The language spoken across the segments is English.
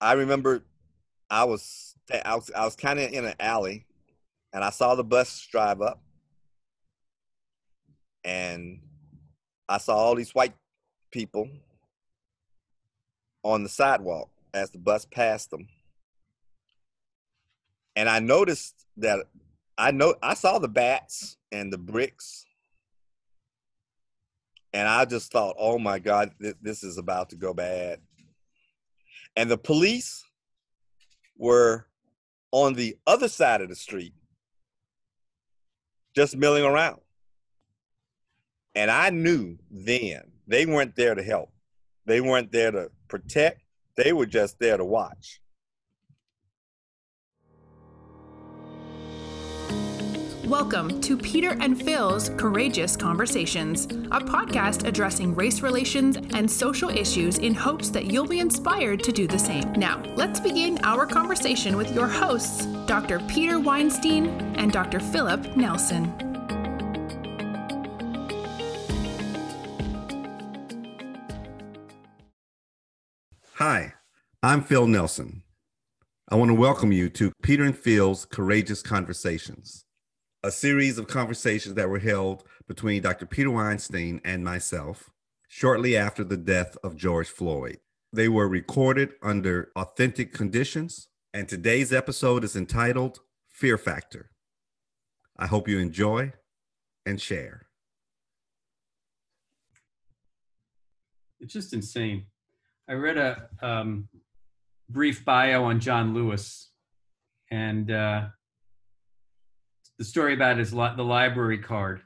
I remember I was I was, I was kind of in an alley, and I saw the bus drive up, and I saw all these white people on the sidewalk as the bus passed them, and I noticed that I know I saw the bats and the bricks, and I just thought, "Oh my God, th- this is about to go bad." And the police were on the other side of the street, just milling around. And I knew then they weren't there to help. They weren't there to protect. They were just there to watch. Welcome to Peter and Phil's Courageous Conversations, a podcast addressing race relations and social issues in hopes that you'll be inspired to do the same. Now, let's begin our conversation with your hosts, Dr. Peter Weinstein and Dr. Philip Nelson. Hi, I'm Phil Nelson. I want to welcome you to Peter and Phil's Courageous Conversations a series of conversations that were held between Dr. Peter Weinstein and myself shortly after the death of George Floyd. They were recorded under authentic conditions, and today's episode is entitled Fear Factor. I hope you enjoy and share. It's just insane. I read a um, brief bio on John Lewis, and uh, the story about his li- the library card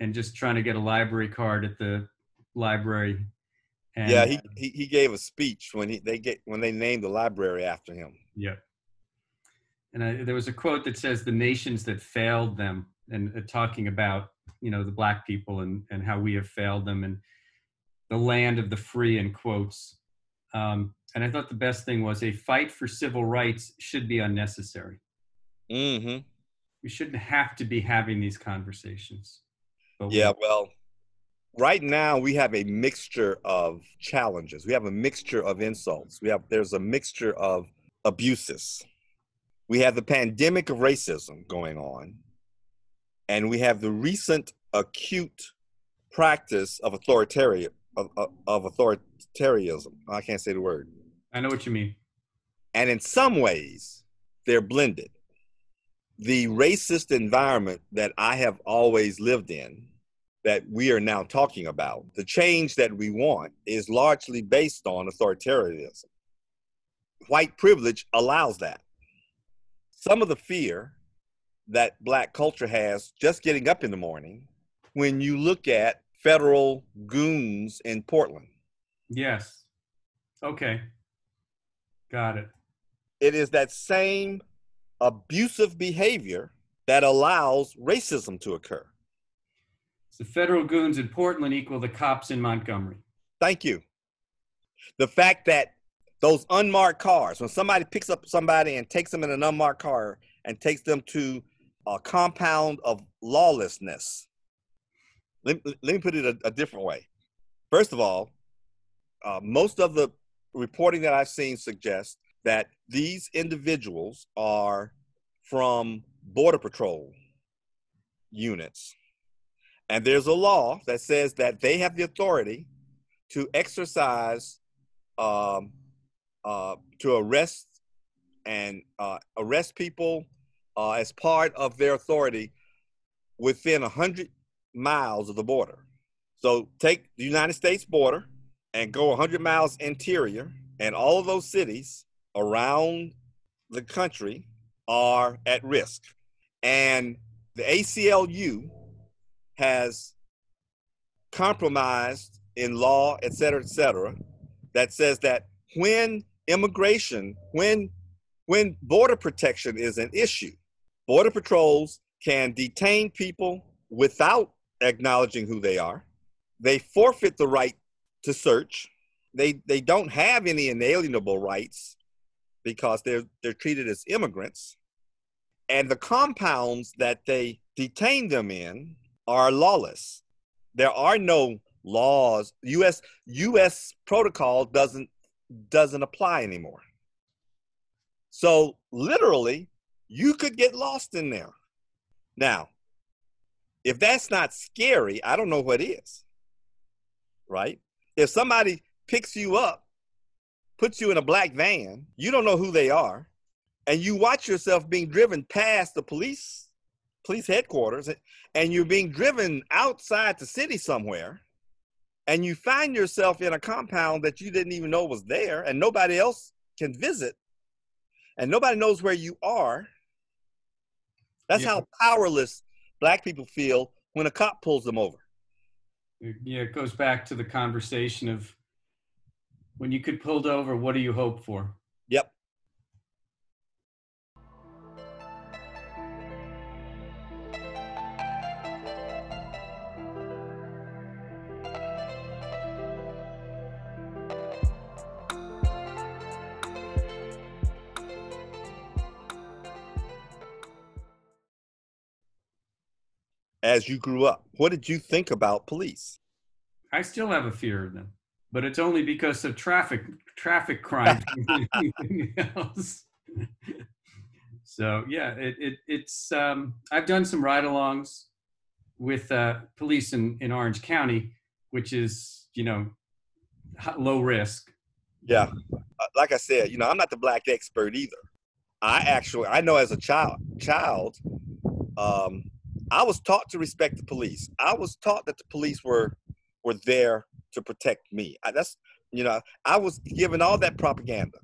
and just trying to get a library card at the library. And, yeah, he, he he gave a speech when he they get when they named the library after him. Yeah. And I, there was a quote that says the nations that failed them and uh, talking about you know the black people and and how we have failed them and the land of the free in quotes um, and i thought the best thing was a fight for civil rights should be unnecessary Mm-hmm. We shouldn't have to be having these conversations. But we- Yeah, well, right now we have a mixture of challenges. We have a mixture of insults. We have there's a mixture of abuses. We have the pandemic of racism going on, and we have the recent acute practice of authoritarian of, of, of authoritarianism. I can't say the word. I know what you mean. And in some ways, they're blended. The racist environment that I have always lived in, that we are now talking about, the change that we want is largely based on authoritarianism. White privilege allows that. Some of the fear that Black culture has just getting up in the morning when you look at federal goons in Portland. Yes. Okay. Got it. it is that same abusive behavior that allows racism to occur. The federal goons in Portland equal the cops in Montgomery. Thank you. The fact that those unmarked cars, when somebody picks up somebody and takes them in an unmarked car and takes them to a compound of lawlessness, let, let me put it a, a different way. First of all, uh, most of the reporting that I've seen suggests that these individuals are from Border Patrol units. And there's a law that says that they have the authority to exercise, um, uh, to arrest and uh, arrest people uh, as part of their authority within 100 miles of the border. So take the United States border and go 100 miles interior, and all of those cities around the country are at risk. And the ACLU has compromised in law, et cetera, et cetera, that says that when immigration, when when border protection is an issue, border patrols can detain people without acknowledging who they are. They forfeit the right to search. They they don't have any inalienable rights because they're they're treated as immigrants. And the compounds that they detain them in are lawless. There are no laws. US US protocol doesn't doesn't apply anymore. So literally, you could get lost in there. Now, if that's not scary, I don't know what is. Right? If somebody picks you up, puts you in a black van, you don't know who they are, and you watch yourself being driven past the police police headquarters and you're being driven outside the city somewhere and you find yourself in a compound that you didn't even know was there and nobody else can visit and nobody knows where you are that's yeah. how powerless black people feel when a cop pulls them over yeah it goes back to the conversation of when you could pulled over what do you hope for yep as you grew up? What did you think about police? I still have a fear of them, but it's only because of traffic traffic crime. so yeah, it, it it's um, I've done some ride-alongs with uh, police in in Orange County, which is you know low risk. Yeah, uh, like I said, you know I'm not the black expert either. I actually I know as a child child um, I was taught to respect the police. I was taught that the police were were there to protect me. I, that's you know, I was given all that propaganda.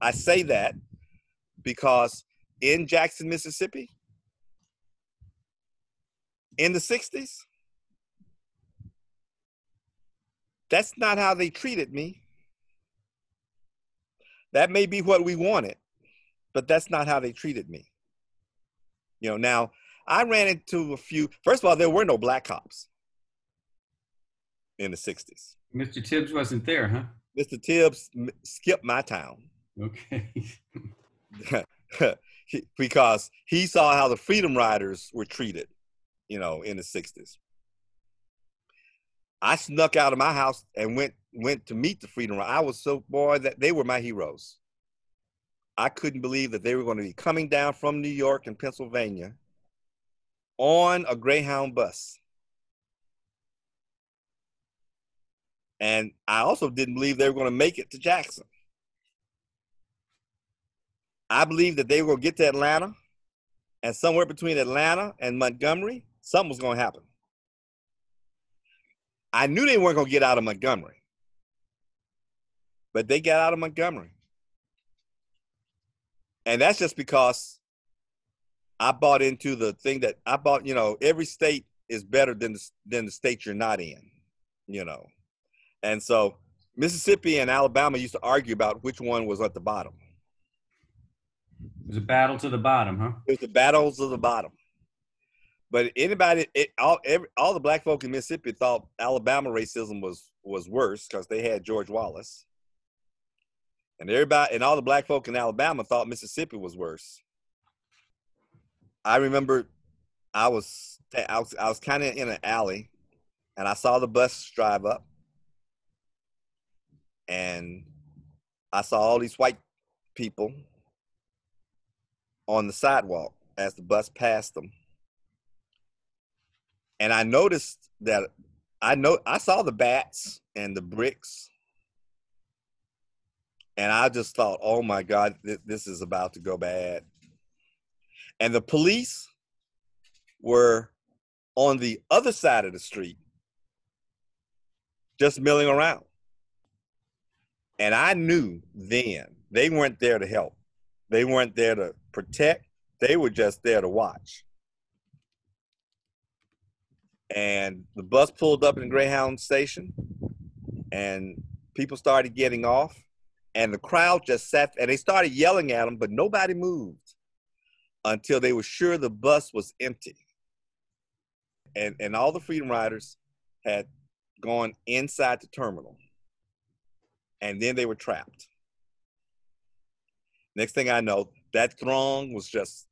I say that because in Jackson, Mississippi, in the 60s, that's not how they treated me. That may be what we wanted, but that's not how they treated me. You know, now I ran into a few. First of all, there were no black cops in the 60s. Mr. Tibbs wasn't there, huh? Mr. Tibbs skipped my town. Okay. because he saw how the Freedom Riders were treated, you know, in the 60s. I snuck out of my house and went went to meet the Freedom Riders. I was so boy that they were my heroes. I couldn't believe that they were going to be coming down from New York and Pennsylvania on a Greyhound bus. And I also didn't believe they were going to make it to Jackson. I believed that they were going to get to Atlanta, and somewhere between Atlanta and Montgomery, something was going to happen. I knew they weren't going to get out of Montgomery, but they got out of Montgomery. And that's just because I bought into the thing that I bought. You know, every state is better than the, than the state you're not in. You know, and so Mississippi and Alabama used to argue about which one was at the bottom. It was a battle to the bottom, huh? It was the battles of the bottom. But anybody, it, all every, all the black folk in Mississippi thought Alabama racism was was worse because they had George Wallace, and everybody and all the black folk in Alabama thought Mississippi was worse. I remember I was I was I was kind of in an alley, and I saw the bus drive up, and I saw all these white people on the sidewalk as the bus passed them, and I noticed that I know I saw the bats and the bricks, and I just thought, oh my God, th- this is about to go bad. And the police were on the other side of the street just milling around. And I knew then they weren't there to help. They weren't there to protect. They were just there to watch. And the bus pulled up in Greyhound station and people started getting off and the crowd just sat and they started yelling at them, but nobody moved until they were sure the bus was empty. And, and all the Freedom Riders had gone inside the terminal. And then they were trapped. Next thing I know, that throng was just,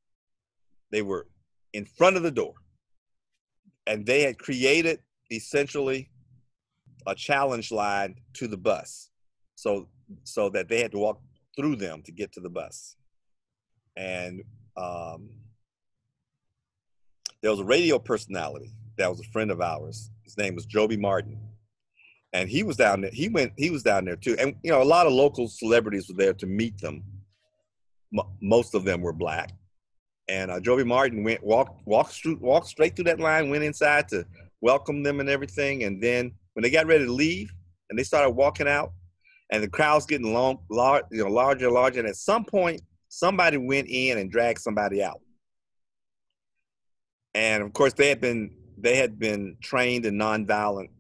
they were in front of the door. And they had created essentially a challenge line to the bus so so that they had to walk through them to get to the bus and um, there was a radio personality that was a friend of ours. His name was Joby Martin, and he was down there. He went. He was down there too, and you know, a lot of local celebrities were there to meet them. M- most of them were black, and uh, Joby Martin went walked walked through walked straight through that line, went inside to welcome them and everything, and then when they got ready to leave and they started walking out, and the crowd's getting long, large, you know, larger and larger, and at some point somebody went in and dragged somebody out. And of course, they had been they had been trained in nonviolent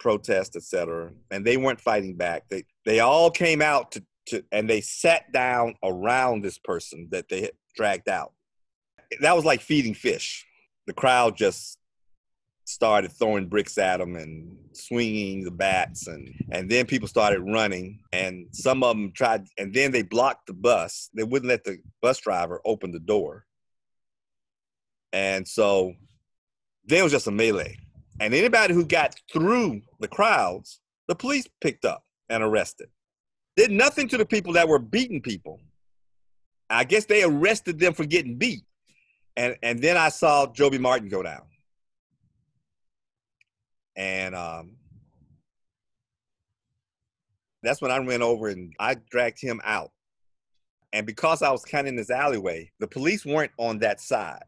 protest, etc., and they weren't fighting back. They they all came out to, to and they sat down around this person that they had dragged out. That was like feeding fish. The crowd just started throwing bricks at them and swinging the bats and and then people started running and some of them tried and then they blocked the bus they wouldn't let the bus driver open the door and so then it was just a melee and anybody who got through the crowds the police picked up and arrested. Did nothing to the people that were beating people. I guess they arrested them for getting beat. And and then i saw joby martin go down. And um, that's when I went over and I dragged him out. And because I was kind of in this alleyway, the police weren't on that side.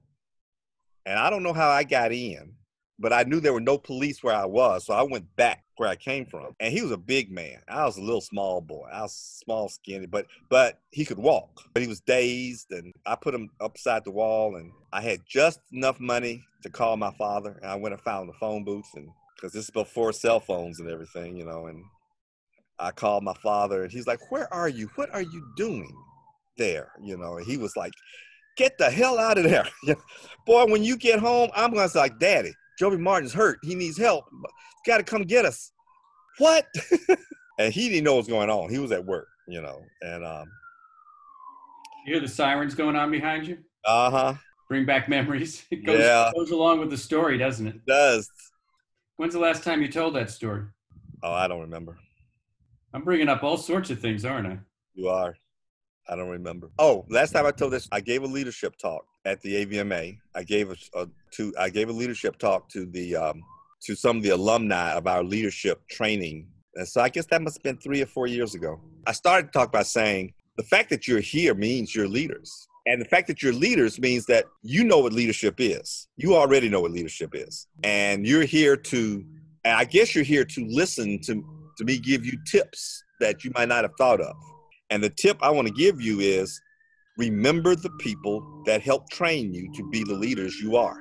And I don't know how I got in, but I knew there were no police where I was. So I went back where I came from. And he was a big man. I was a little small boy. I was small, skinny, but but he could walk. But he was dazed and I put him upside the wall and I had just enough money to call my father. And I went and found the phone booth and because this is before cell phones and everything, you know. And I called my father, and he's like, "Where are you? What are you doing there?" You know. And he was like, "Get the hell out of there, boy! When you get home, I'm gonna say, like, Daddy, Joby Martin's hurt. He needs help. Got to come get us." What? and he didn't know what's going on. He was at work, you know. And um, you hear the sirens going on behind you. Uh huh. Bring back memories. It goes, Yeah. goes along with the story, doesn't it? Does When's the last time you told that story? oh I don't remember. I'm bringing up all sorts of things, aren't I? You are. I don't remember. Oh, last time I told this, I gave a leadership talk at the AVMA. I gave a, a to I gave a leadership talk to the um, to some of the alumni of our leadership training. And so I guess that must have been three or four years ago. I started to talk by saying the fact that you're here means you're leaders. And the fact that you're leaders means that you know what leadership is. You already know what leadership is. And you're here to, and I guess you're here to listen to, to me give you tips that you might not have thought of. And the tip I want to give you is remember the people that helped train you to be the leaders you are.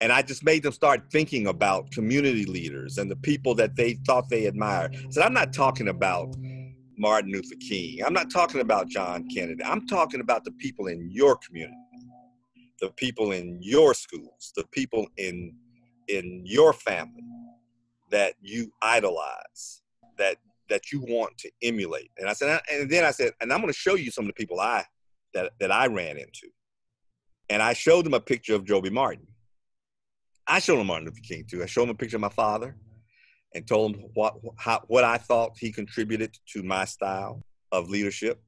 And I just made them start thinking about community leaders and the people that they thought they admired. So I'm not talking about Martin Luther King. I'm not talking about John Kennedy. I'm talking about the people in your community, the people in your schools, the people in in your family that you idolize, that that you want to emulate. And I said, and then I said, and I'm going to show you some of the people I that that I ran into. And I showed them a picture of Joby Martin. I showed them Martin Luther King too. I showed them a picture of my father and told him what how, what I thought he contributed to my style of leadership.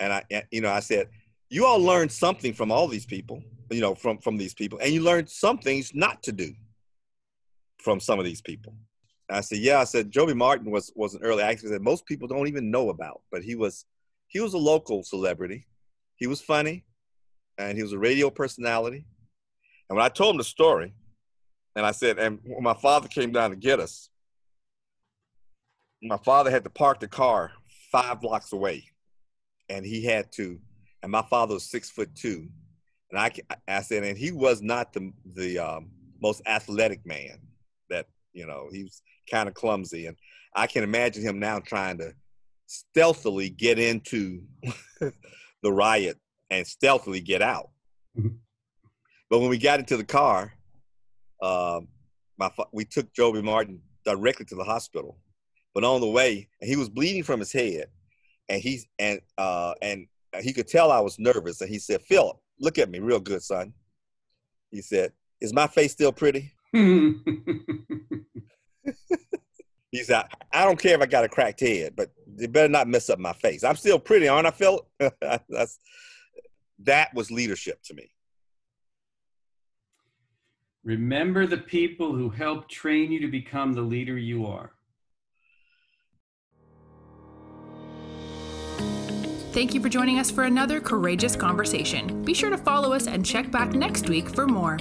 And I, you know, I said, you all learned something from all these people, you know, from from these people, and you learned some things not to do from some of these people. I said, yeah, I said Joby Martin was was an early actor that most people don't even know about, but he was he was a local celebrity. He was funny, and he was a radio personality. And when I told him the story, and I said, and when my father came down to get us, my father had to park the car five blocks away, and he had to. And my father was six foot two, and I, I said, and he was not the the um, most athletic man. That you know, he was kind of clumsy, and I can imagine him now trying to stealthily get into the riot and stealthily get out. Mhm. But when we got into the car, um, my fa- we took Joby Martin directly to the hospital. But on the way, he was bleeding from his head, and he's and uh, and he could tell I was nervous. And he said, "Philip, look at me, real good, son." He said, "Is my face still pretty?" He said, "I don't care if I got a cracked head, but you better not mess up my face. I'm still pretty, aren't I, Philip?" That's that was leadership to me. Remember the people who helped train you to become the leader you are. Thank you for joining us for another courageous conversation. Be sure to follow us and check back next week for more.